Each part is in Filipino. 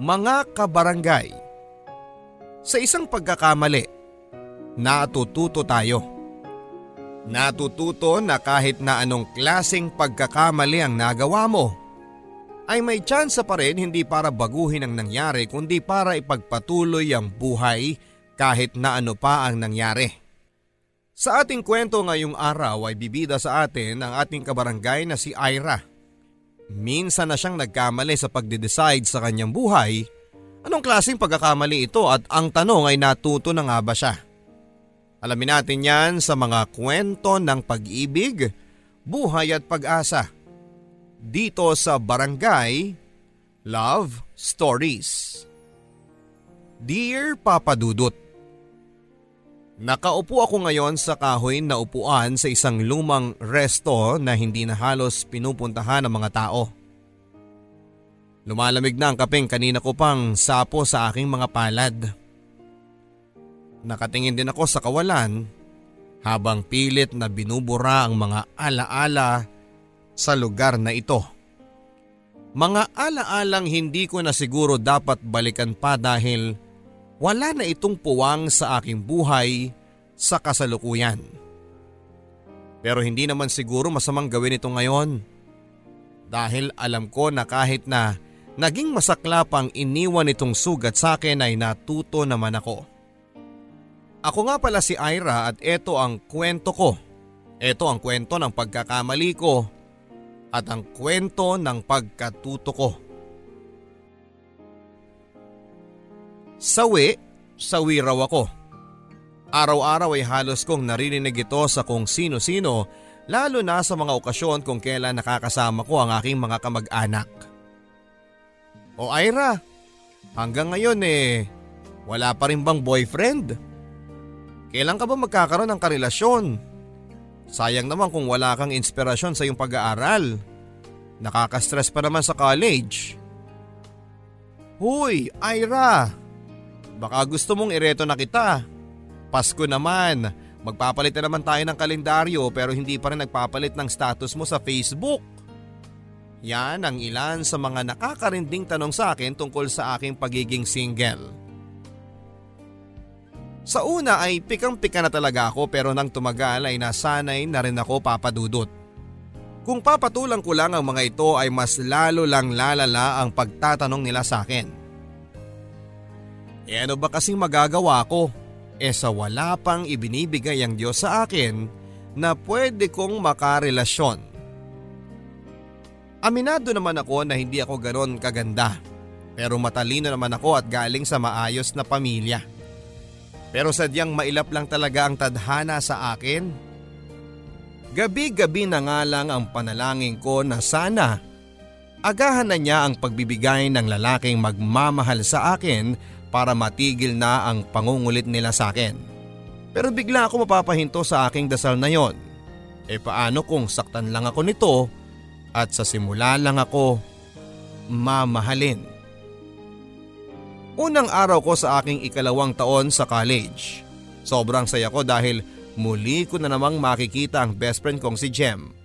Mga kabarangay, sa isang pagkakamali, natututo tayo. Natututo na kahit na anong klaseng pagkakamali ang nagawa mo, ay may tsansa pa rin hindi para baguhin ang nangyari kundi para ipagpatuloy ang buhay kahit na ano pa ang nangyari. Sa ating kwento ngayong araw ay bibida sa atin ang ating kabarangay na si Ira. Minsan na siyang nagkamali sa pagde-decide sa kanyang buhay. Anong klaseng pagkakamali ito at ang tanong ay natuto na nga ba siya? Alamin natin yan sa mga kwento ng pag-ibig, buhay at pag-asa. Dito sa Barangay Love Stories. Dear Papa Dudut, Nakaupo ako ngayon sa kahoy na upuan sa isang lumang resto na hindi na halos pinupuntahan ng mga tao. Lumalamig na ang kapeng kanina ko pang sapo sa aking mga palad. Nakatingin din ako sa kawalan habang pilit na binubura ang mga alaala sa lugar na ito. Mga alaalang hindi ko na siguro dapat balikan pa dahil wala na itong puwang sa aking buhay sa kasalukuyan. Pero hindi naman siguro masamang gawin ito ngayon. Dahil alam ko na kahit na naging masaklap ang iniwan itong sugat sa akin ay natuto naman ako. Ako nga pala si Ira at ito ang kwento ko. Ito ang kwento ng pagkakamali ko at ang kwento ng pagkatuto ko. Sawi, sawi raw ako. Araw-araw ay halos kong narinig ito sa kung sino-sino lalo na sa mga okasyon kung kailan nakakasama ko ang aking mga kamag-anak. O Ira, hanggang ngayon eh, wala pa rin bang boyfriend? Kailan ka ba magkakaroon ng karelasyon? Sayang naman kung wala kang inspirasyon sa iyong pag-aaral. Nakaka-stress pa naman sa college. Huy, Ira! Baka gusto mong ireto na kita. Pasko naman, magpapalit na naman tayo ng kalendaryo pero hindi pa rin nagpapalit ng status mo sa Facebook. Yan ang ilan sa mga nakakarinding tanong sa akin tungkol sa aking pagiging single. Sa una ay pikang-pika na talaga ako pero nang tumagal ay nasanay na rin ako papadudot. Kung papatulang ko lang ang mga ito ay mas lalo lang lalala ang pagtatanong nila sa akin. E ano ba kasing magagawa ko? E sa wala pang ibinibigay ang Diyos sa akin na pwede kong makarelasyon. Aminado naman ako na hindi ako ganon kaganda. Pero matalino naman ako at galing sa maayos na pamilya. Pero sadyang mailap lang talaga ang tadhana sa akin. Gabi-gabi na nga lang ang panalangin ko na sana agahan na niya ang pagbibigay ng lalaking magmamahal sa akin para matigil na ang pangungulit nila sa akin. Pero bigla ako mapapahinto sa aking dasal na yon. E paano kung saktan lang ako nito at sa simula lang ako mamahalin. Unang araw ko sa aking ikalawang taon sa college. Sobrang saya ko dahil muli ko na namang makikita ang best friend kong si Jem.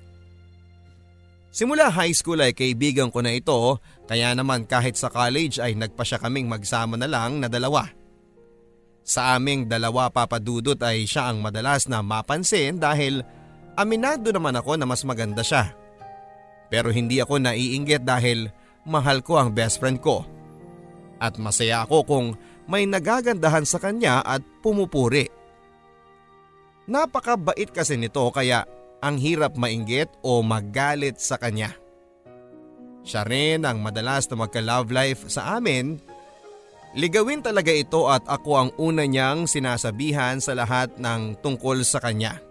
Simula high school ay kaibigan ko na ito kaya naman kahit sa college ay nagpa siya kaming magsama na lang na dalawa. Sa aming dalawa papadudot ay siya ang madalas na mapansin dahil aminado naman ako na mas maganda siya. Pero hindi ako naiinggit dahil mahal ko ang best friend ko. At masaya ako kung may nagagandahan sa kanya at pumupuri. Napakabait kasi nito kaya ang hirap mainggit o magalit sa kanya. Siya rin ang madalas na magka-love life sa amin. Ligawin talaga ito at ako ang una niyang sinasabihan sa lahat ng tungkol sa kanya.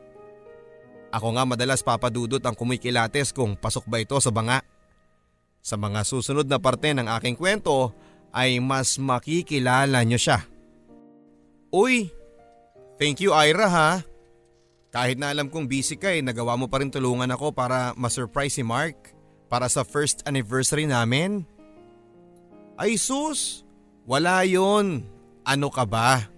Ako nga madalas papadudot ang kumikilates kung pasok ba ito sa banga. Sa mga susunod na parte ng aking kwento ay mas makikilala niyo siya. Uy, thank you Ira ha. Kahit na alam kong busy ka eh, nagawa mo pa rin tulungan ako para ma-surprise si Mark para sa first anniversary namin. Ay sus, wala yon. Ano ka ba?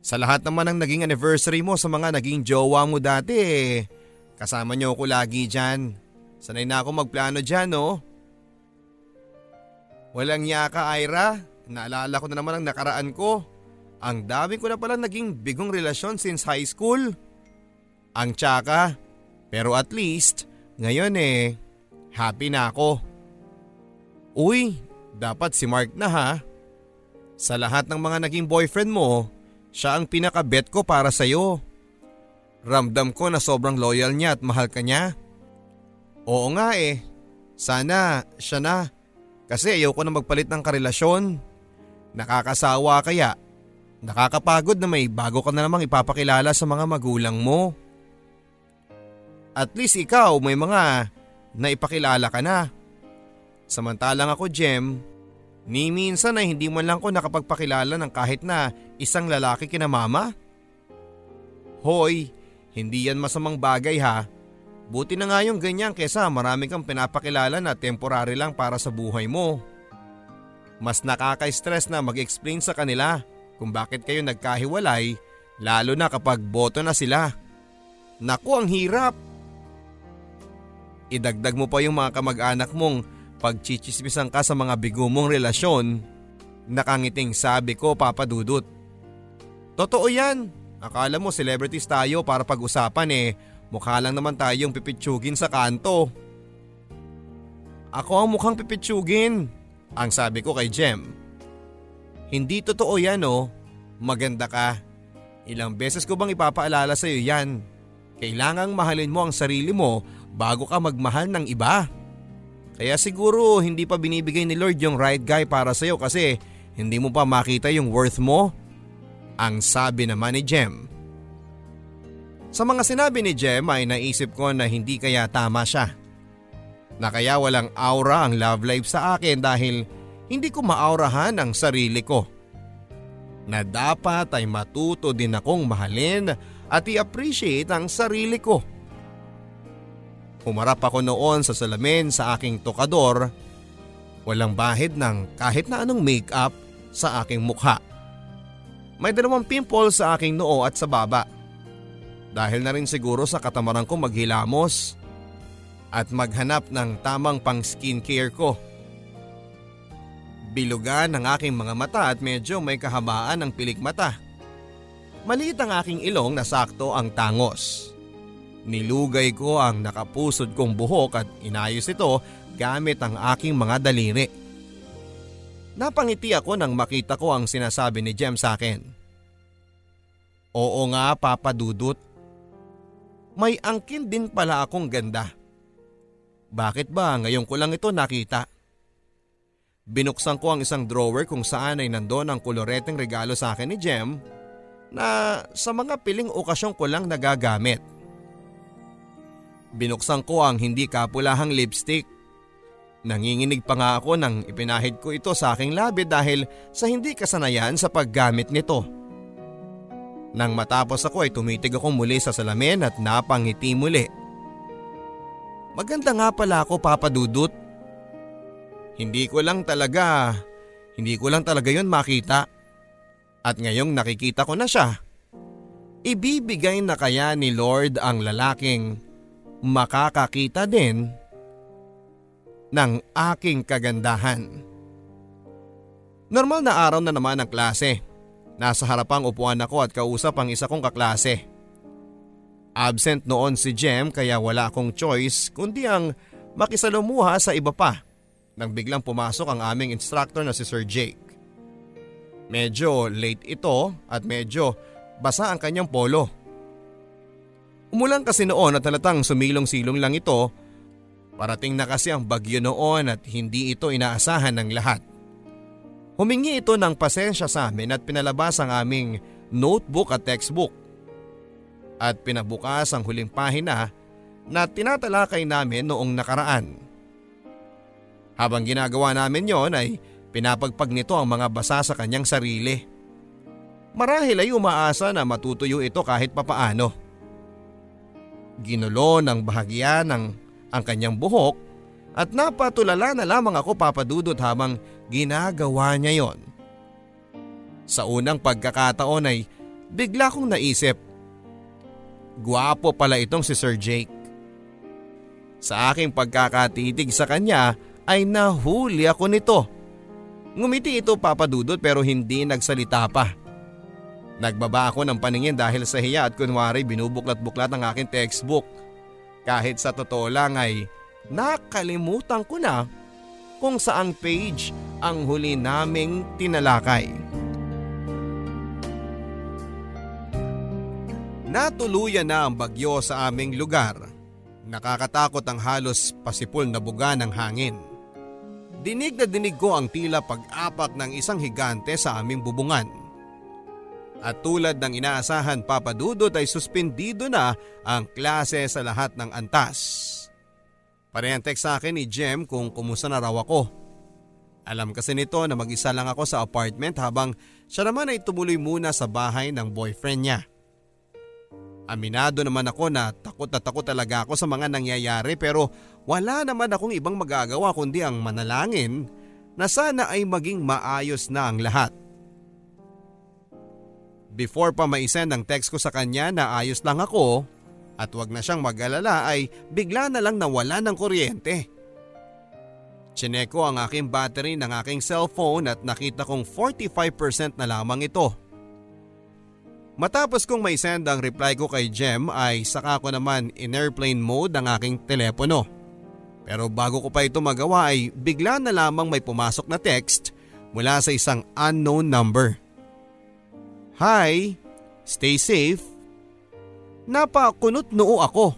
Sa lahat naman ng naging anniversary mo sa mga naging jowa mo dati eh. Kasama niyo ako lagi dyan. Sanay na ako magplano dyan no? Walang niya ka Ira. naalala ko na naman ang nakaraan ko. Ang dami ko na palang naging bigong relasyon since high school. Ang tsaka, pero at least, ngayon eh, happy na ako. Uy, dapat si Mark na ha. Sa lahat ng mga naging boyfriend mo, siya ang pinaka-bet ko para sa'yo. Ramdam ko na sobrang loyal niya at mahal ka niya. Oo nga eh, sana siya na. Kasi ayoko na magpalit ng karelasyon. Nakakasawa kaya. Nakakapagod na may bago ka na namang ipapakilala sa mga magulang mo. At least ikaw may mga naipakilala ka na. Samantalang ako, Jem, Ni minsan ay hindi man lang ko nakapagpakilala ng kahit na isang lalaki kina mama. Hoy, hindi yan masamang bagay ha. Buti na nga yung ganyan kesa marami kang pinapakilala na temporary lang para sa buhay mo. Mas nakaka-stress na mag-explain sa kanila kung bakit kayo nagkahiwalay lalo na kapag boto na sila. Naku ang hirap. Idagdag mo pa yung mga kamag-anak mong Pagchichismisan ka sa mga bigo mong relasyon, nakangiting sabi ko papadudot. Totoo yan. Akala mo celebrities tayo para pag-usapan eh. Mukha lang naman tayong pipitsugin sa kanto. Ako ang mukhang pipitsugin, ang sabi ko kay Jem. Hindi totoo yan oh. Maganda ka. Ilang beses ko bang ipapaalala sa iyo yan? Kailangang mahalin mo ang sarili mo bago ka magmahal ng iba. Kaya siguro hindi pa binibigay ni Lord yung right guy para sa'yo kasi hindi mo pa makita yung worth mo. Ang sabi naman ni Jem. Sa mga sinabi ni Jem ay naisip ko na hindi kaya tama siya. Na kaya walang aura ang love life sa akin dahil hindi ko maaurahan ang sarili ko. Na dapat ay matuto din akong mahalin at i-appreciate ang sarili ko. Humarap ako noon sa salamin sa aking tokador. Walang bahid ng kahit na anong make-up sa aking mukha. May dalawang pimple sa aking noo at sa baba. Dahil na rin siguro sa katamaran ko maghilamos at maghanap ng tamang pang skincare ko. Bilugan ang aking mga mata at medyo may kahabaan ng pilik mata. Maliit ang aking ilong na sakto ang tangos. Nilugay ko ang nakapusod kong buhok at inayos ito gamit ang aking mga daliri. Napangiti ako nang makita ko ang sinasabi ni Jem sa akin. Oo nga Papa Dudut. May angkin din pala akong ganda. Bakit ba ngayon ko lang ito nakita? Binuksan ko ang isang drawer kung saan ay nandoon ang koloreteng regalo sa akin ni Jem na sa mga piling okasyon ko lang nagagamit. Binuksan ko ang hindi kapulahang lipstick. Nanginginig pa nga ako nang ipinahid ko ito sa aking labi dahil sa hindi kasanayan sa paggamit nito. Nang matapos ako ay tumitig ako muli sa salamin at napangiti muli. Maganda nga pala ako papadudot. Hindi ko lang talaga, hindi ko lang talaga yon makita. At ngayong nakikita ko na siya, ibibigay na kaya ni Lord ang lalaking makakakita din ng aking kagandahan. Normal na araw na naman ang klase. Nasa harapang upuan ako at kausap ang isa kong kaklase. Absent noon si Jem kaya wala akong choice kundi ang makisalumuha sa iba pa nang biglang pumasok ang aming instructor na si Sir Jake. Medyo late ito at medyo basa ang kanyang polo. Umulan kasi noon at halatang sumilong-silong lang ito. Parating na kasi ang bagyo noon at hindi ito inaasahan ng lahat. Humingi ito ng pasensya sa amin at pinalabas ang aming notebook at textbook. At pinabukas ang huling pahina na tinatalakay namin noong nakaraan. Habang ginagawa namin yon ay pinapagpag nito ang mga basa sa kanyang sarili. Marahil ay umaasa na matutuyo ito kahit papaano. Ginulo ng bahagya ng ang kanyang buhok at napatulala na lamang ako papadudot habang ginagawa niya yon. Sa unang pagkakataon ay bigla kong naisip, Guwapo pala itong si Sir Jake. Sa aking pagkakatitig sa kanya ay nahuli ako nito. Ngumiti ito papadudot pero hindi nagsalita pa. Nagbaba ako ng paningin dahil sa hiya at kunwari binubuklat-buklat ang aking textbook. Kahit sa totoo lang ay nakalimutan ko na kung saang page ang huli naming tinalakay. Natuluyan na ang bagyo sa aming lugar. Nakakatakot ang halos pasipol na buga ng hangin. Dinig na dinig ko ang tila pag-apak ng isang higante sa aming bubungan. At tulad ng inaasahan papadudot ay suspendido na ang klase sa lahat ng antas. Parehang text sa akin ni Jem kung kumusta na raw ako. Alam kasi nito na mag-isa lang ako sa apartment habang siya naman ay tumuloy muna sa bahay ng boyfriend niya. Aminado naman ako na takot na takot talaga ako sa mga nangyayari pero wala naman akong ibang magagawa kundi ang manalangin na sana ay maging maayos na ang lahat. Before pa maisend ang text ko sa kanya na ayos lang ako at wag na siyang mag-alala ay bigla na lang nawala ng kuryente. Chineko ang aking battery ng aking cellphone at nakita kong 45% na lamang ito. Matapos kong may send ang reply ko kay Jem ay saka ko naman in airplane mode ang aking telepono. Pero bago ko pa ito magawa ay bigla na lamang may pumasok na text mula sa isang unknown number. Hi, stay safe. Napakunot noo ako.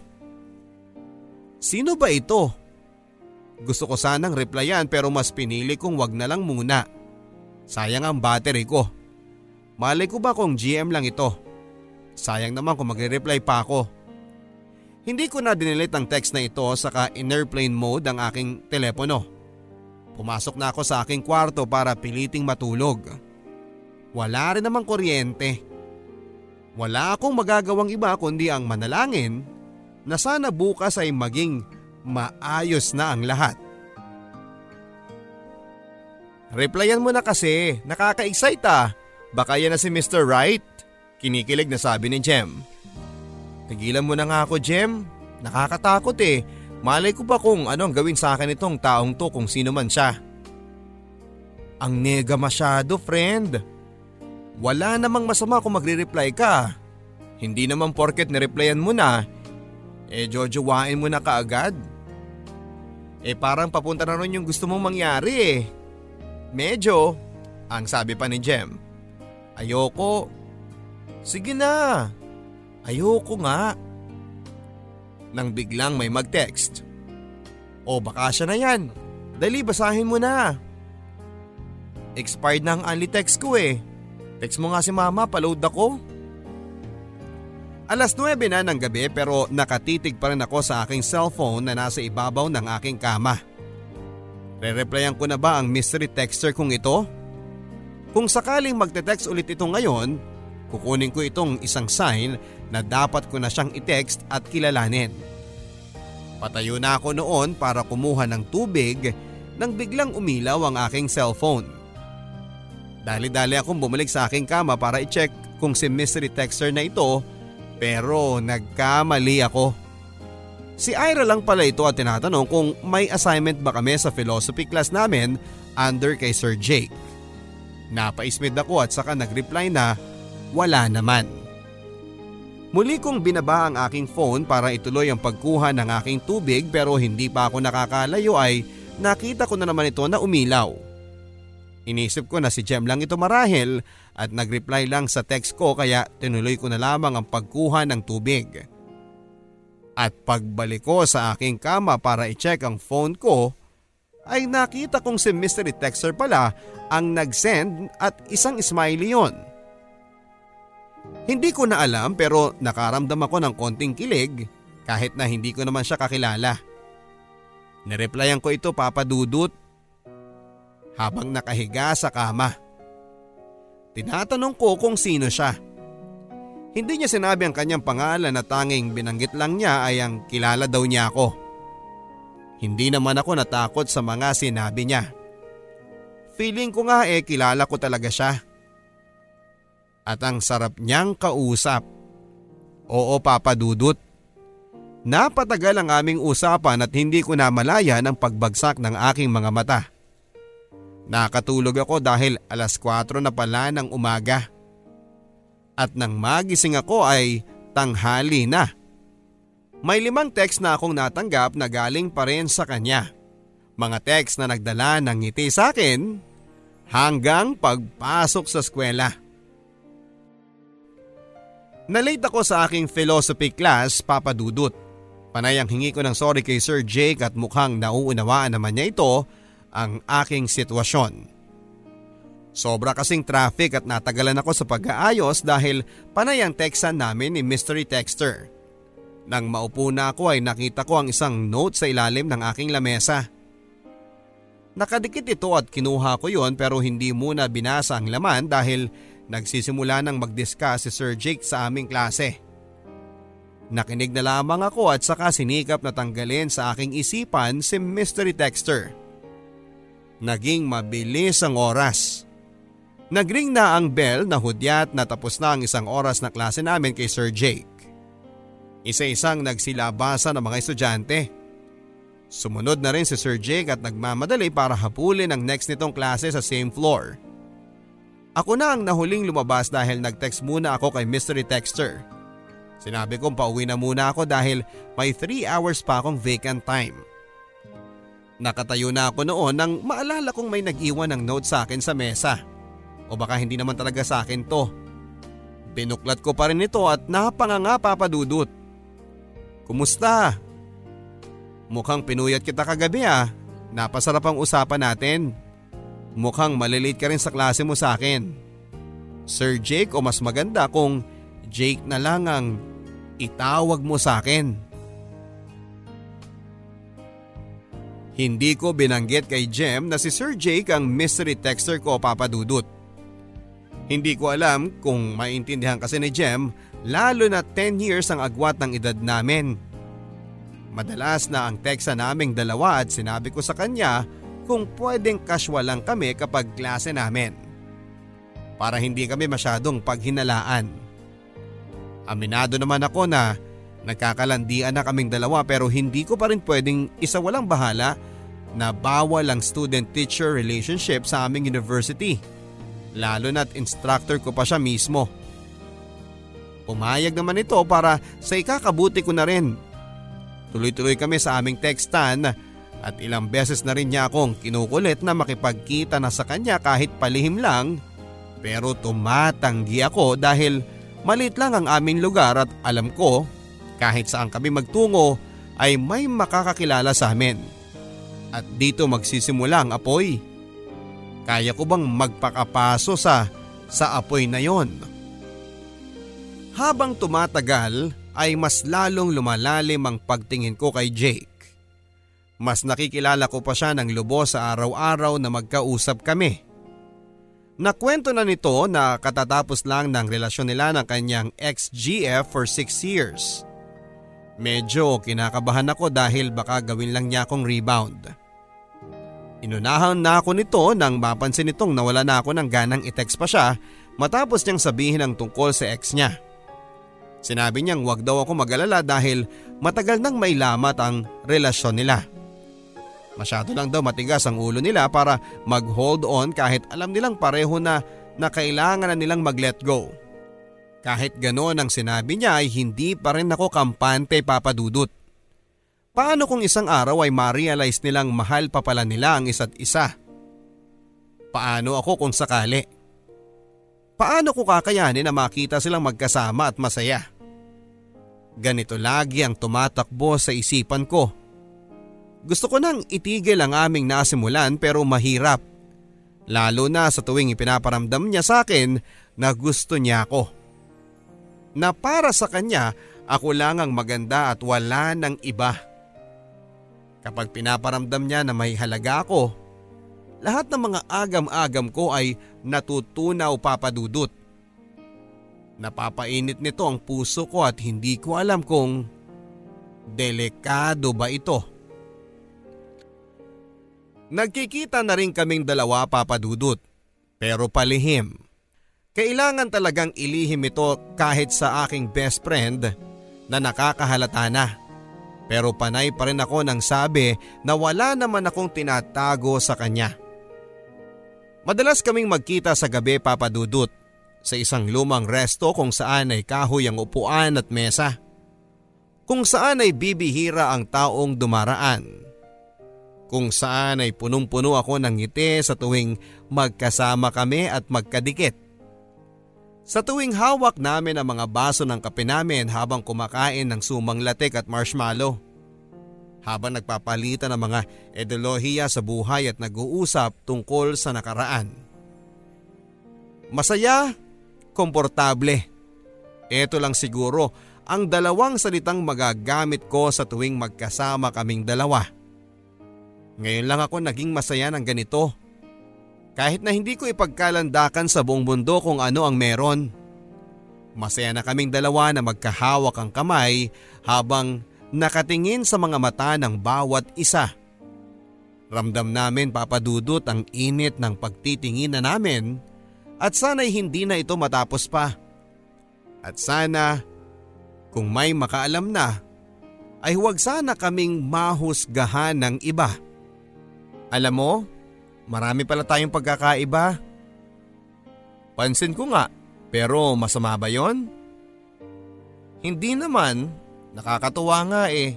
Sino ba ito? Gusto ko sanang replyan pero mas pinili kong wag na lang muna. Sayang ang battery ko. Malay ko ba kung GM lang ito? Sayang naman kung magre-reply pa ako. Hindi ko na dinilit ang text na ito saka in airplane mode ang aking telepono. Pumasok na ako sa aking kwarto para piliting matulog. Wala rin namang kuryente. Wala akong magagawang iba kundi ang manalangin na sana bukas ay maging maayos na ang lahat. Replyan mo na kasi, nakaka-excite ah. Baka yan na si Mr. Right? Kinikilig na sabi ni Jem. Tigilan mo na nga ako Jem. Nakakatakot eh. Malay ko pa kung ano ang gawin sa akin itong taong to kung sino man siya. Ang nega masyado friend. Wala namang masama kung magre-reply ka. Hindi naman porket nireplyan mo na, eh jojowain mo na kaagad. Eh parang papunta na ron yung gusto mong mangyari eh. Medyo, ang sabi pa ni Jem. Ayoko. Sige na. Ayoko nga. Nang biglang may mag-text. O baka siya na yan. Dali basahin mo na. Expired na ang only text ko eh. Text mo nga si mama, paload ako. Alas 9 na ng gabi pero nakatitig pa rin ako sa aking cellphone na nasa ibabaw ng aking kama. Re-replyan ko na ba ang mystery texter kong ito? Kung sakaling magte-text ulit ito ngayon, kukunin ko itong isang sign na dapat ko na siyang i-text at kilalanin. Patayo na ako noon para kumuha ng tubig nang biglang umilaw ang aking cellphone. Dali-dali akong bumalik sa aking kama para i-check kung si mystery texter na ito pero nagkamali ako. Si Ira lang pala ito at tinatanong kung may assignment ba kami sa philosophy class namin under kay Sir Jake. Napaismid ako at saka nagreply na wala naman. Muli kong binaba ang aking phone para ituloy ang pagkuha ng aking tubig pero hindi pa ako nakakalayo ay nakita ko na naman ito na umilaw. Inisip ko na si Jem lang ito marahil at nagreply lang sa text ko kaya tinuloy ko na lamang ang pagkuha ng tubig. At pagbalik ko sa aking kama para i-check ang phone ko ay nakita kong si mystery texter pala ang nag-send at isang smiley yon. Hindi ko na alam pero nakaramdam ako ng konting kilig kahit na hindi ko naman siya kakilala. Nireplyan ko ito papadudot habang nakahiga sa kama. Tinatanong ko kung sino siya. Hindi niya sinabi ang kanyang pangalan na tanging binanggit lang niya ay ang kilala daw niya ako. Hindi naman ako natakot sa mga sinabi niya. Feeling ko nga eh kilala ko talaga siya. At ang sarap niyang kausap. Oo Papa Dudut. Napatagal ang aming usapan at hindi ko namalayan ang pagbagsak ng aking mga mata. Nakatulog ako dahil alas 4 na pala ng umaga. At nang magising ako ay tanghali na. May limang text na akong natanggap na galing pa rin sa kanya. Mga text na nagdala ng ngiti sa akin hanggang pagpasok sa eskwela. Nalate ako sa aking philosophy class, Papa Dudut. Panay ang hingi ko ng sorry kay Sir Jake at mukhang nauunawaan naman niya ito ang aking sitwasyon. Sobra kasing traffic at natagalan ako sa pag-aayos dahil panay ang textan namin ni Mystery Texter. Nang maupo na ako ay nakita ko ang isang note sa ilalim ng aking lamesa. Nakadikit ito at kinuha ko yon pero hindi muna binasa ang laman dahil nagsisimula nang mag-discuss si Sir Jake sa aming klase. Nakinig na lamang ako at saka sinikap na tanggalin sa aking isipan si Mystery Texter. Naging mabilis ang oras. Nagring na ang bell na hudyat na tapos na ang isang oras na klase namin kay Sir Jake. Isa-isang nagsilabasa ng mga estudyante. Sumunod na rin si Sir Jake at nagmamadali para hapulin ang next nitong klase sa same floor. Ako na ang nahuling lumabas dahil nag-text muna ako kay Mystery Texter. Sinabi kong pauwi na muna ako dahil may 3 hours pa akong vacant time. Nakatayo na ako noon nang maalala kong may nag-iwan ng note sa akin sa mesa. O baka hindi naman talaga sa akin to. Binuklat ko pa rin ito at napanganga papadudot. Kumusta? Mukhang pinuyat kita kagabi ah. Napasarap ang usapan natin. Mukhang malilate ka rin sa klase mo sa akin. Sir Jake o mas maganda kung Jake na lang ang itawag mo sa akin. Hindi ko binanggit kay Jem na si Sir Jake ang mystery texter ko papadudot. Hindi ko alam kung maintindihan kasi ni Jem lalo na 10 years ang agwat ng edad namin. Madalas na ang teksa naming dalawa at sinabi ko sa kanya kung pwedeng casual lang kami kapag klase namin. Para hindi kami masyadong paghinalaan. Aminado naman ako na nagkakalandian na kaming dalawa pero hindi ko pa rin pwedeng isa walang bahala na bawal ang student-teacher relationship sa aming university lalo na't instructor ko pa siya mismo. Pumayag naman ito para sa ikakabuti ko na rin. Tuloy-tuloy kami sa aming textan at ilang beses na rin niya akong kinukulit na makipagkita na sa kanya kahit palihim lang pero tumatanggi ako dahil malit lang ang aming lugar at alam ko kahit saan kami magtungo ay may makakakilala sa amin. At dito magsisimula ang apoy. Kaya ko bang magpakapaso sa sa apoy na yon? Habang tumatagal ay mas lalong lumalalim ang pagtingin ko kay Jake. Mas nakikilala ko pa siya ng lubos sa araw-araw na magkausap kami. Nakwento na nito na katatapos lang ng relasyon nila ng kanyang ex-GF for 6 years. Medyo kinakabahan ako dahil baka gawin lang niya akong rebound. Inunahan na ako nito nang mapansin nitong nawala na ako ng ganang i-text pa siya matapos niyang sabihin ang tungkol sa ex niya. Sinabi niyang wag daw ako magalala dahil matagal nang may lamat ang relasyon nila. Masyado lang daw matigas ang ulo nila para mag-hold on kahit alam nilang pareho na na kailangan na nilang mag-let go. Kahit ganoon ang sinabi niya ay hindi pa rin ako kampante papadudot. Paano kung isang araw ay ma-realize nilang mahal pa pala nila ang isa't isa? Paano ako kung sakali? Paano ko kakayanin na makita silang magkasama at masaya? Ganito lagi ang tumatakbo sa isipan ko. Gusto ko nang itigil ang aming nasimulan pero mahirap. Lalo na sa tuwing ipinaparamdam niya sa akin na gusto niya ako. Na para sa kanya ako lang ang maganda at wala ng iba. Kapag pinaparamdam niya na may halaga ako, lahat ng mga agam-agam ko ay natutunaw papadudot. Napapainit nito ang puso ko at hindi ko alam kung delikado ba ito. Nagkikita na rin kaming dalawa papadudot pero palihim. Kailangan talagang ilihim ito kahit sa aking best friend na nakakahalata na. Pero panay pa rin ako nang sabi na wala naman akong tinatago sa kanya. Madalas kaming magkita sa gabi papadudot sa isang lumang resto kung saan ay kahoy ang upuan at mesa. Kung saan ay bibihira ang taong dumaraan. Kung saan ay punong-puno ako ng ngiti sa tuwing magkasama kami at magkadikit. Sa tuwing hawak namin ang mga baso ng kape namin habang kumakain ng sumang latik at marshmallow. Habang nagpapalitan ng mga ideolohiya sa buhay at nag-uusap tungkol sa nakaraan. Masaya komportable. Ito lang siguro ang dalawang salitang magagamit ko sa tuwing magkasama kaming dalawa. Ngayon lang ako naging masaya ng ganito. Kahit na hindi ko ipagkalandakan sa buong mundo kung ano ang meron. Masaya na kaming dalawa na magkahawak ang kamay habang nakatingin sa mga mata ng bawat isa. Ramdam namin papadudot ang init ng pagtitingin na namin at sana'y hindi na ito matapos pa. At sana, kung may makaalam na, ay huwag sana kaming mahusgahan ng iba. Alam mo, marami pala tayong pagkakaiba. Pansin ko nga, pero masama ba yon? Hindi naman, nakakatuwa nga eh.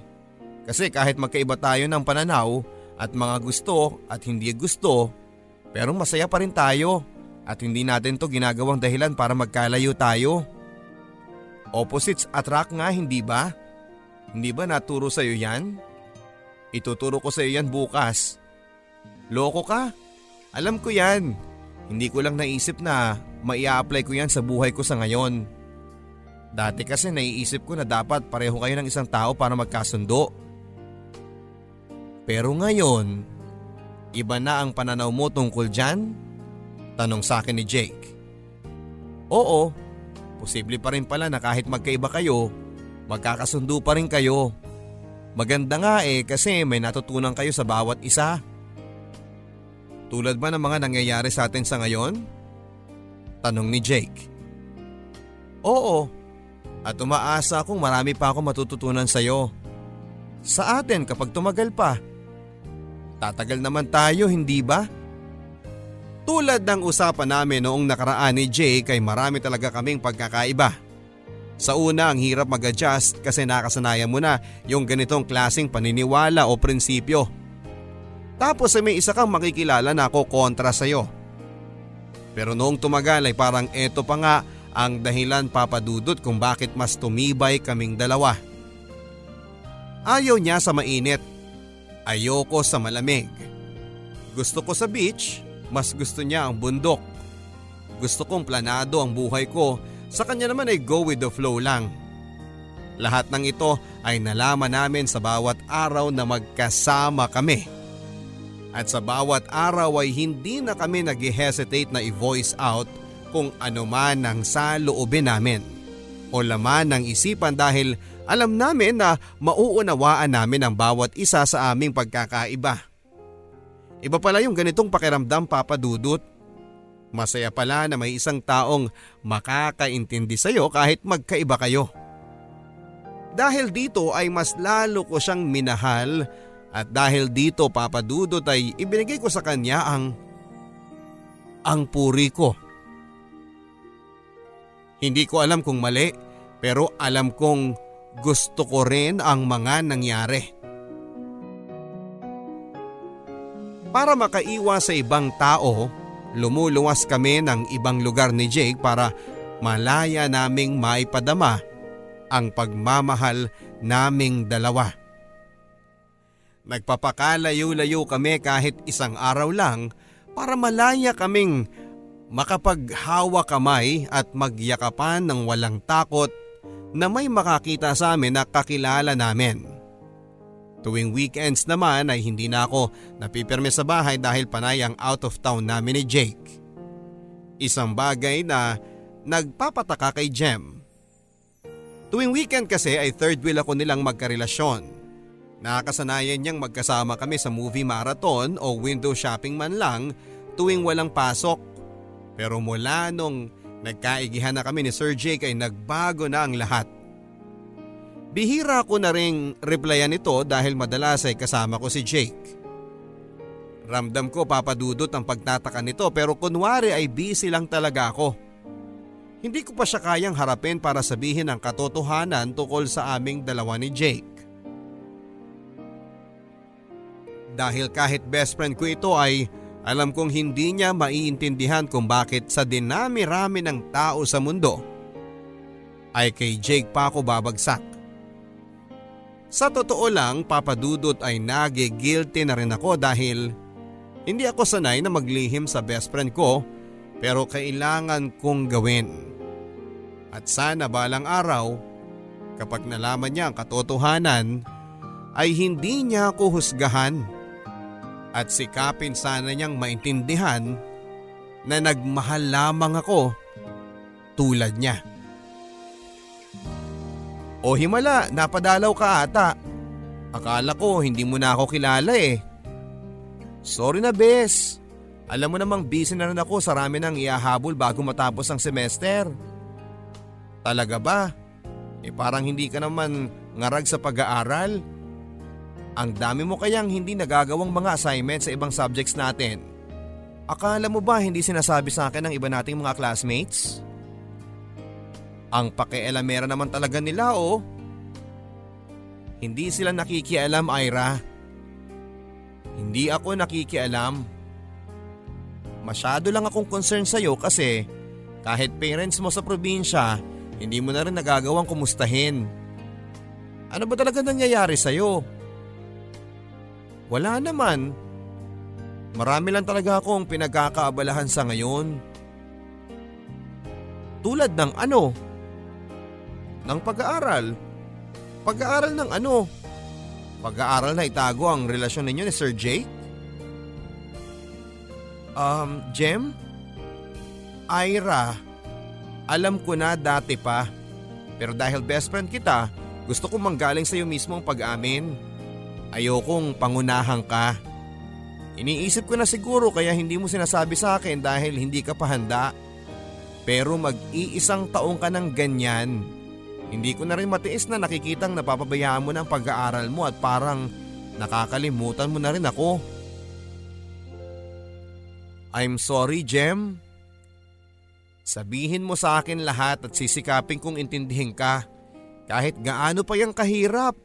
Kasi kahit magkaiba tayo ng pananaw at mga gusto at hindi gusto, pero masaya pa rin tayo. At hindi natin to ginagawang dahilan para magkalayo tayo. Opposites attract nga hindi ba? Hindi ba naturo sa iyo yan? Ituturo ko sa iyo yan bukas. Loko ka? Alam ko yan. Hindi ko lang naisip na maia-apply ko yan sa buhay ko sa ngayon. Dati kasi naiisip ko na dapat pareho kayo ng isang tao para magkasundo. Pero ngayon, iba na ang pananaw mo tungkol dyan? Tanong sa akin ni Jake. Oo, posible pa rin pala na kahit magkaiba kayo, magkakasundo pa rin kayo. Maganda nga eh kasi may natutunan kayo sa bawat isa. Tulad ba ng mga nangyayari sa atin sa ngayon? Tanong ni Jake. Oo, at umaasa akong marami pa akong matututunan sa iyo. Sa atin kapag tumagal pa. Tatagal naman tayo, hindi ba? Tulad ng usapan namin noong nakaraan ni Jake ay marami talaga kaming pagkakaiba. Sa una ang hirap mag-adjust kasi nakasanayan mo na yung ganitong klasing paniniwala o prinsipyo. Tapos ay may isa kang makikilala na ako kontra sa'yo. Pero noong tumagal ay parang eto pa nga ang dahilan papadudot kung bakit mas tumibay kaming dalawa. Ayaw niya sa mainit. Ayoko sa malamig. Gusto ko sa beach mas gusto niya ang bundok. Gusto kong planado ang buhay ko, sa kanya naman ay go with the flow lang. Lahat ng ito ay nalaman namin sa bawat araw na magkasama kami. At sa bawat araw ay hindi na kami nag-hesitate na i-voice out kung ano man ang saloobin namin o laman ng isipan dahil alam namin na mauunawaan namin ang bawat isa sa aming pagkakaiba. Iba pala yung ganitong pakiramdam papadudot. Masaya pala na may isang taong makakaintindi sa'yo kahit magkaiba kayo. Dahil dito ay mas lalo ko siyang minahal at dahil dito papadudot ay ibinigay ko sa kanya ang ang puri ko. Hindi ko alam kung mali pero alam kong gusto ko rin ang mga nangyari. Para makaiwas sa ibang tao, lumuluwas kami ng ibang lugar ni Jake para malaya naming maipadama ang pagmamahal naming dalawa. Nagpapakalayo-layo kami kahit isang araw lang para malaya kaming makapaghawa kamay at magyakapan ng walang takot na may makakita sa amin na kakilala namin. Tuwing weekends naman ay hindi na ako napipirme sa bahay dahil panay ang out of town namin ni Jake. Isang bagay na nagpapataka kay Jem. Tuwing weekend kasi ay third wheel ako nilang magkarelasyon. Nakakasanayan niyang magkasama kami sa movie marathon o window shopping man lang tuwing walang pasok. Pero mula nung nagkaigihan na kami ni Sir Jake ay nagbago na ang lahat. Bihira ko na ring replyan ito dahil madalas ay kasama ko si Jake. Ramdam ko papadudot ang pagtataka nito pero kunwari ay busy lang talaga ako. Hindi ko pa siya kayang harapin para sabihin ang katotohanan tungkol sa aming dalawa ni Jake. Dahil kahit best friend ko ito ay alam kong hindi niya maiintindihan kung bakit sa dinami-rami ng tao sa mundo ay kay Jake pa ako babagsak. Sa totoo lang papadudot ay nagigilty na rin ako dahil hindi ako sanay na maglihim sa best friend ko pero kailangan kong gawin. At sana balang araw kapag nalaman niya ang katotohanan ay hindi niya ako husgahan at sikapin sana niyang maintindihan na nagmahal lamang ako tulad niya. O himala, napadalaw ka ata. Akala ko hindi mo na ako kilala eh. Sorry na bes. Alam mo namang busy na rin ako sa rami ng iahabol bago matapos ang semester. Talaga ba? Eh parang hindi ka naman ngarag sa pag-aaral. Ang dami mo kayang hindi nagagawang mga assignments sa ibang subjects natin. Akala mo ba hindi sinasabi sa akin ng iba nating mga classmates? Ang pakialamera naman talaga nila oh. Hindi sila nakikialam Ira. Hindi ako nakikialam. Masyado lang akong concern sa'yo kasi kahit parents mo sa probinsya, hindi mo na rin nagagawang kumustahin. Ano ba talaga nangyayari sa'yo? Wala naman. Marami lang talaga akong pinagkakaabalahan sa ngayon. Tulad ng ano? Ng pag-aaral. Pag-aaral ng ano? Pag-aaral na itago ang relasyon ninyo ni Sir Jake? Um, Jem? Ira, alam ko na dati pa. Pero dahil best friend kita, gusto kong manggaling sa iyo mismo ang pag-amin. Ayokong pangunahan ka. Iniisip ko na siguro kaya hindi mo sinasabi sa akin dahil hindi ka pa handa. Pero mag-iisang taong ka ng ganyan. Hindi ko na rin matiis na nakikitang napapabayaan mo ng pag-aaral mo at parang nakakalimutan mo na rin ako. I'm sorry, Jem. Sabihin mo sa akin lahat at sisikapin kong intindihin ka kahit gaano pa yung kahirap.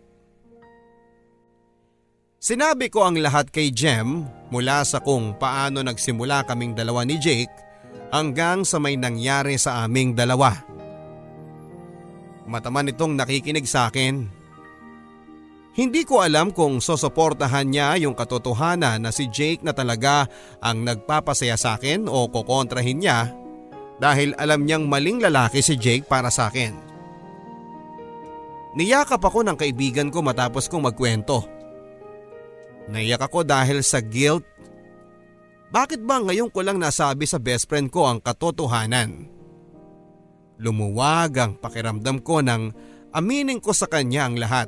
Sinabi ko ang lahat kay Jem mula sa kung paano nagsimula kaming dalawa ni Jake hanggang sa may nangyari sa aming dalawa. Mataman itong nakikinig sa akin. Hindi ko alam kung sosoportahan niya yung katotohanan na si Jake na talaga ang nagpapasaya sa akin o kokontrahin niya dahil alam niyang maling lalaki si Jake para sa akin. Niyakap ako ng kaibigan ko matapos kong magkwento. Naiyak ako dahil sa guilt. Bakit ba ngayon ko lang nasabi sa best friend ko ang katotohanan? Lumuwag ang pakiramdam ko nang aminin ko sa kanya ang lahat.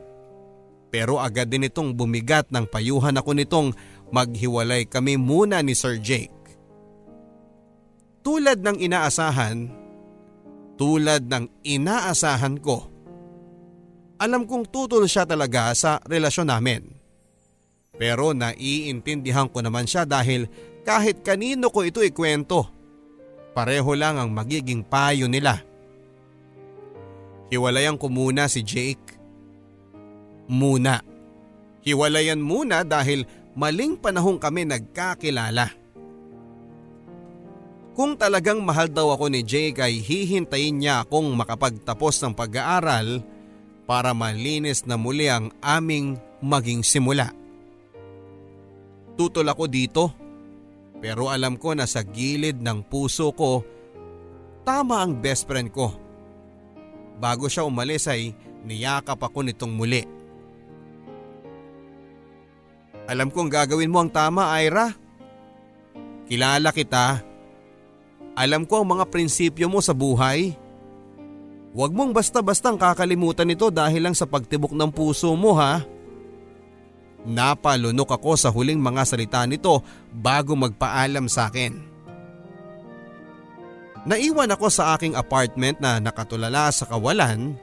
Pero agad din itong bumigat ng payuhan ako nitong maghiwalay kami muna ni Sir Jake. Tulad ng inaasahan, tulad ng inaasahan ko, alam kong tutol siya talaga sa relasyon namin. Pero naiintindihan ko naman siya dahil kahit kanino ko ito ikwento, pareho lang ang magiging payo nila. Hiwalayan ko muna si Jake. Muna. Hiwalayan muna dahil maling panahong kami nagkakilala. Kung talagang mahal daw ako ni Jake ay hihintayin niya akong makapagtapos ng pag-aaral para malinis na muli ang aming maging simula. Tutol ako dito pero alam ko na sa gilid ng puso ko tama ang best friend ko. Bago siya umalis ay niyakap ako nitong muli. Alam kong gagawin mo ang tama, Ira. Kilala kita. Alam ko ang mga prinsipyo mo sa buhay. Huwag mong basta-bastang kakalimutan ito dahil lang sa pagtibok ng puso mo ha. Napalunok ako sa huling mga salita nito bago magpaalam sa akin. Naiwan ako sa aking apartment na nakatulala sa kawalan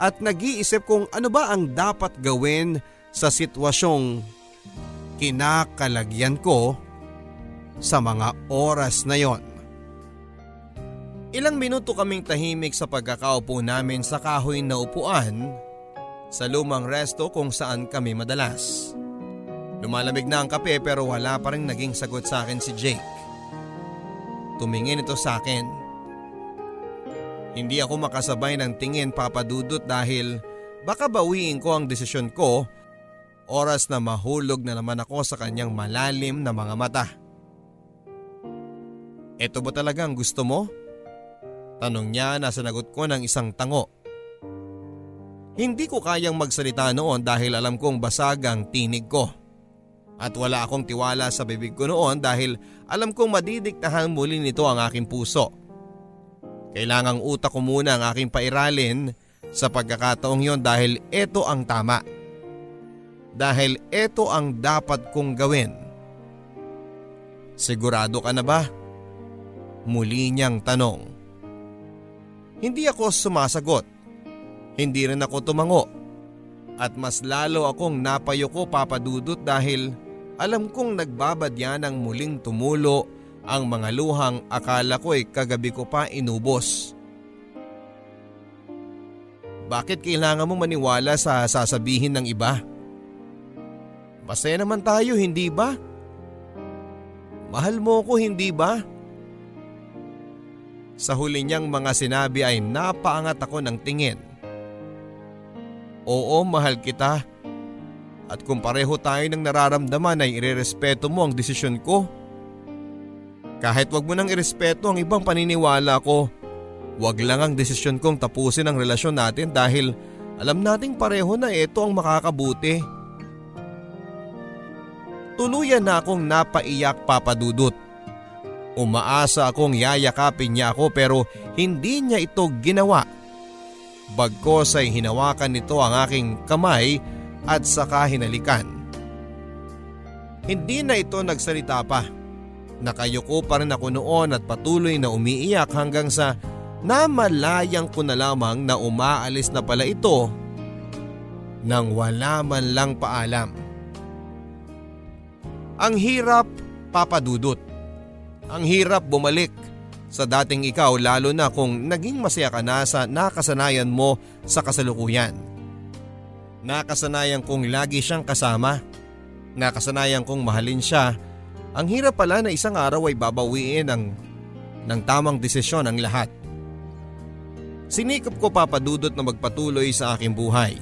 at nag-iisip kung ano ba ang dapat gawin sa sitwasyong kinakalagyan ko sa mga oras na yon. Ilang minuto kaming tahimik sa pagkakaupo namin sa kahoy na upuan sa lumang resto kung saan kami madalas. Lumalamig na ang kape pero wala pa rin naging sagot sa akin si Jake. Tumingin ito sa akin. Hindi ako makasabay ng tingin papadudot dahil baka bawiin ko ang desisyon ko oras na mahulog na naman ako sa kanyang malalim na mga mata. Ito ba talagang gusto mo? Tanong niya na sanagot ko ng isang tango. Hindi ko kayang magsalita noon dahil alam kong basag ang tinig ko. At wala akong tiwala sa bibig ko noon dahil alam kong madidiktahan muli nito ang aking puso. Kailangang utak ko muna ang aking pairalin sa pagkakataong yon dahil ito ang tama. Dahil ito ang dapat kong gawin. Sigurado ka na ba? Muli niyang tanong. Hindi ako sumasagot. Hindi rin ako tumango. At mas lalo akong napayoko papadudot dahil alam kong nagbabadya ng muling tumulo ang mga luhang akala ko ay kagabi ko pa inubos. Bakit kailangan mo maniwala sa sasabihin ng iba? Masaya naman tayo, hindi ba? Mahal mo ko, hindi ba? Sa huli niyang mga sinabi ay napaangat ako ng tingin. Oo, mahal kita. At kung pareho tayo ng nararamdaman ay irerespeto mo ang desisyon ko. Kahit wag mo nang irespeto ang ibang paniniwala ko, wag lang ang desisyon kong tapusin ang relasyon natin dahil alam nating pareho na ito ang makakabuti. Tuluyan na akong napaiyak papadudot. Umaasa akong yayakapin niya ako pero hindi niya ito ginawa. Bagkos ay hinawakan nito ang aking kamay at saka hinalikan. Hindi na ito nagsalita pa. Nakayuko pa rin ako noon at patuloy na umiiyak hanggang sa namalayang ko na lamang na umaalis na pala ito nang wala man lang paalam. Ang hirap papadudot. Ang hirap bumalik sa dating ikaw lalo na kung naging masaya ka na sa nakasanayan mo sa kasalukuyan. Nakasanayan kong lagi siyang kasama. Nakasanayan kong mahalin siya. Ang hirap pala na isang araw ay babawiin ang ng tamang desisyon ang lahat. Sinikap ko papadudot na magpatuloy sa aking buhay.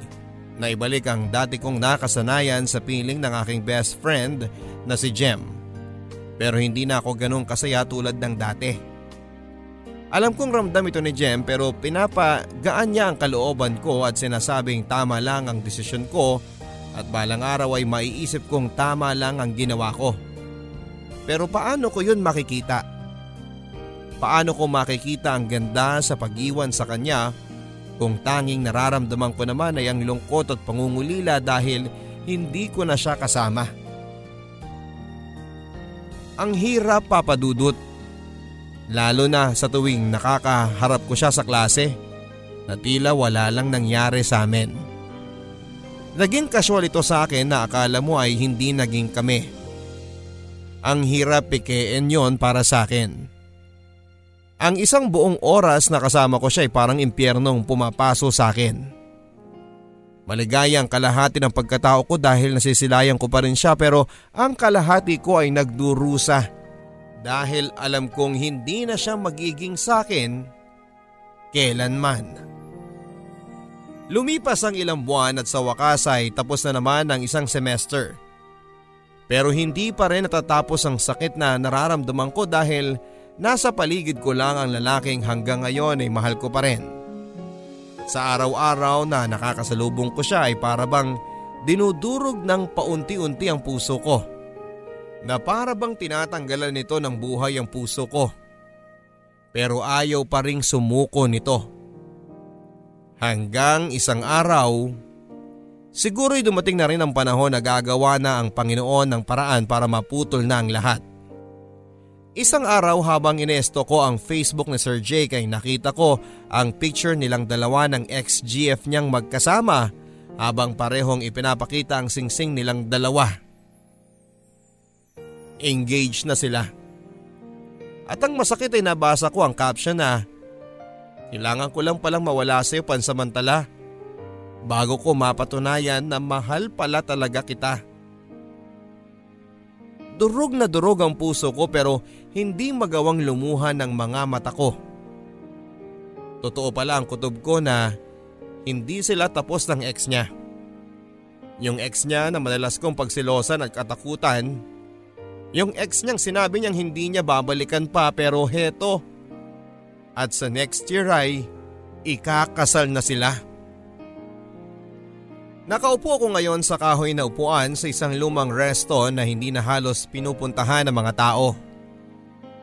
Na ibalik ang dati kong nakasanayan sa piling ng aking best friend na si Jem. Pero hindi na ako ganong kasaya tulad ng dati. Alam kong ramdam ito ni Jem pero pinapagaan niya ang kalooban ko at sinasabing tama lang ang desisyon ko at balang araw ay maiisip kong tama lang ang ginawa ko. Pero paano ko yun makikita? Paano ko makikita ang ganda sa pag-iwan sa kanya kung tanging nararamdaman ko naman ay ang lungkot at pangungulila dahil hindi ko na siya kasama? Ang hirap papadudot Lalo na sa tuwing nakakaharap ko siya sa klase na tila wala lang nangyari sa amin. Naging casual ito sa akin na akala mo ay hindi naging kami. Ang hirap pikein yon para sa akin. Ang isang buong oras na kasama ko siya ay parang impyernong pumapaso sa akin. Maligaya ang kalahati ng pagkatao ko dahil nasisilayan ko pa rin siya pero ang kalahati ko ay nagdurusa dahil alam kong hindi na siya magiging sa akin kailanman. Lumipas ang ilang buwan at sa wakas ay tapos na naman ang isang semester. Pero hindi pa rin natatapos ang sakit na nararamdaman ko dahil nasa paligid ko lang ang lalaking hanggang ngayon ay mahal ko pa rin. Sa araw-araw na nakakasalubong ko siya ay parabang dinudurog ng paunti-unti ang puso ko na para bang tinatanggalan nito ng buhay ang puso ko. Pero ayaw pa ring sumuko nito. Hanggang isang araw, siguro'y dumating na rin ang panahon na gagawa na ang Panginoon ng paraan para maputol na ang lahat. Isang araw habang inesto ko ang Facebook ni Sir Jake ay nakita ko ang picture nilang dalawa ng ex-GF niyang magkasama habang parehong ipinapakita ang singsing nilang dalawa engaged na sila. At ang masakit ay nabasa ko ang caption na Kailangan ko lang palang mawala sa iyo pansamantala bago ko mapatunayan na mahal pala talaga kita. Durog na durog ang puso ko pero hindi magawang lumuha ng mga mata ko. Totoo pala ang kutob ko na hindi sila tapos ng ex niya. Yung ex niya na madalas kong pagsilosan at katakutan. Yung ex niyang sinabi niyang hindi niya babalikan pa pero heto at sa next year ay ikakasal na sila. Nakaupo ako ngayon sa kahoy na upuan sa isang lumang resto na hindi na halos pinupuntahan ng mga tao.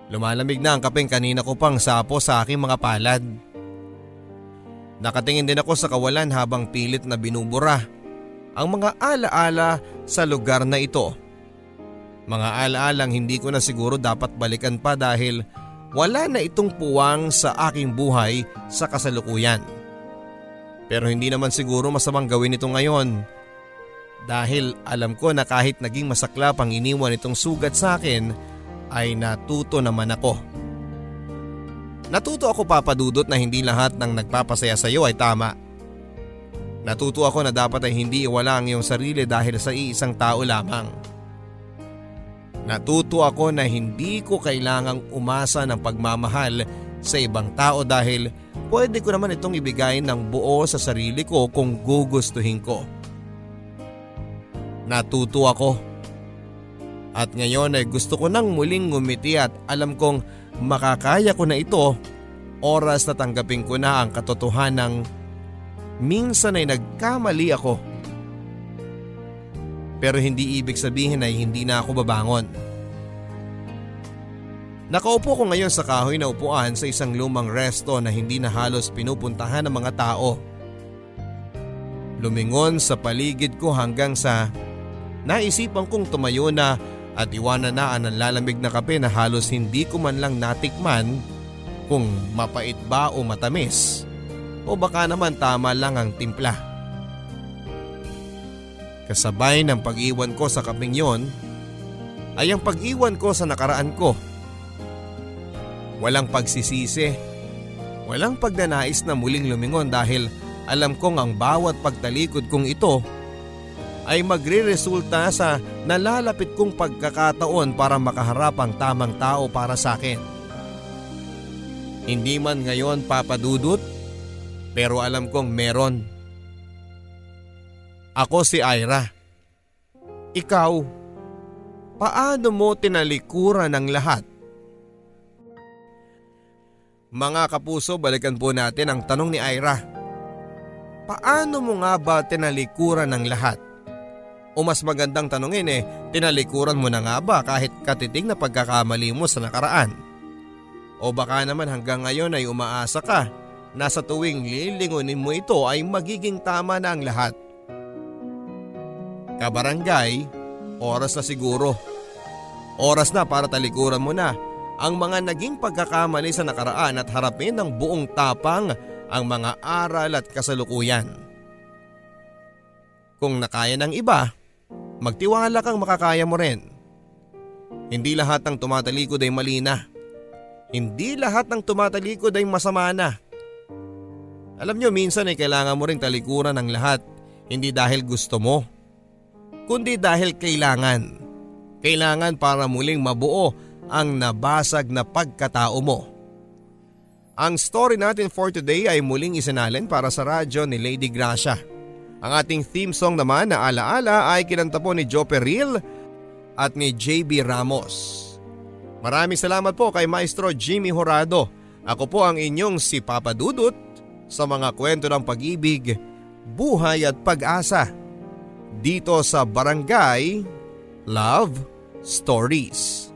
Lumalamig na ang kapeng kanina ko pang sapo sa aking mga palad. Nakatingin din ako sa kawalan habang pilit na binubura ang mga alaala sa lugar na ito. Mga alaalang hindi ko na siguro dapat balikan pa dahil wala na itong puwang sa aking buhay sa kasalukuyan. Pero hindi naman siguro masamang gawin ito ngayon. Dahil alam ko na kahit naging masaklap ang iniwan itong sugat sa akin ay natuto naman ako. Natuto ako papadudot na hindi lahat ng nagpapasaya sa iyo ay tama. Natuto ako na dapat ay hindi iwala ang iyong sarili dahil sa iisang tao lamang. Natuto ako na hindi ko kailangang umasa ng pagmamahal sa ibang tao dahil pwede ko naman itong ibigay ng buo sa sarili ko kung gugustuhin ko. Natuto ako. At ngayon ay gusto ko nang muling ngumiti at alam kong makakaya ko na ito oras na tanggapin ko na ang katotohanan ng minsan ay nagkamali ako pero hindi ibig sabihin ay hindi na ako babangon. Nakaupo ko ngayon sa kahoy na upuan sa isang lumang resto na hindi na halos pinupuntahan ng mga tao. Lumingon sa paligid ko hanggang sa naisipan kong tumayo na at iwanan na ang lalamig na kape na halos hindi ko man lang natikman kung mapait ba o matamis o baka naman tama lang ang timpla. Kasabay ng pag-iwan ko sa kaping yon ay ang pag-iwan ko sa nakaraan ko. Walang pagsisisi, walang pagnanais na muling lumingon dahil alam kong ang bawat pagtalikod kong ito ay magre-resulta sa nalalapit kong pagkakataon para makaharap ang tamang tao para sa akin. Hindi man ngayon papadudot pero alam kong meron. Ako si Ira. Ikaw, paano mo tinalikuran ang lahat? Mga kapuso, balikan po natin ang tanong ni Ira. Paano mo nga ba tinalikuran ang lahat? O mas magandang tanongin eh, tinalikuran mo na nga ba kahit katiting na pagkakamali mo sa nakaraan? O baka naman hanggang ngayon ay umaasa ka na sa tuwing lilingunin mo ito ay magiging tama na ang lahat. Kabarangay, oras na siguro. Oras na para talikuran mo na ang mga naging pagkakamali sa nakaraan at harapin ng buong tapang ang mga aral at kasalukuyan. Kung nakaya ng iba, magtiwala kang makakaya mo rin. Hindi lahat ng tumatalikod ay mali na. Hindi lahat ng tumatalikod ay masama na. Alam nyo minsan ay kailangan mo ring talikuran ng lahat hindi dahil gusto mo kundi dahil kailangan. Kailangan para muling mabuo ang nabasag na pagkatao mo. Ang story natin for today ay muling isinalin para sa radyo ni Lady Gracia. Ang ating theme song naman na alaala ay kinanta po ni Joe Peril at ni JB Ramos. Maraming salamat po kay Maestro Jimmy Horado. Ako po ang inyong si Papa Dudut sa mga kwento ng pag-ibig, buhay at pag-asa dito sa Barangay Love Stories.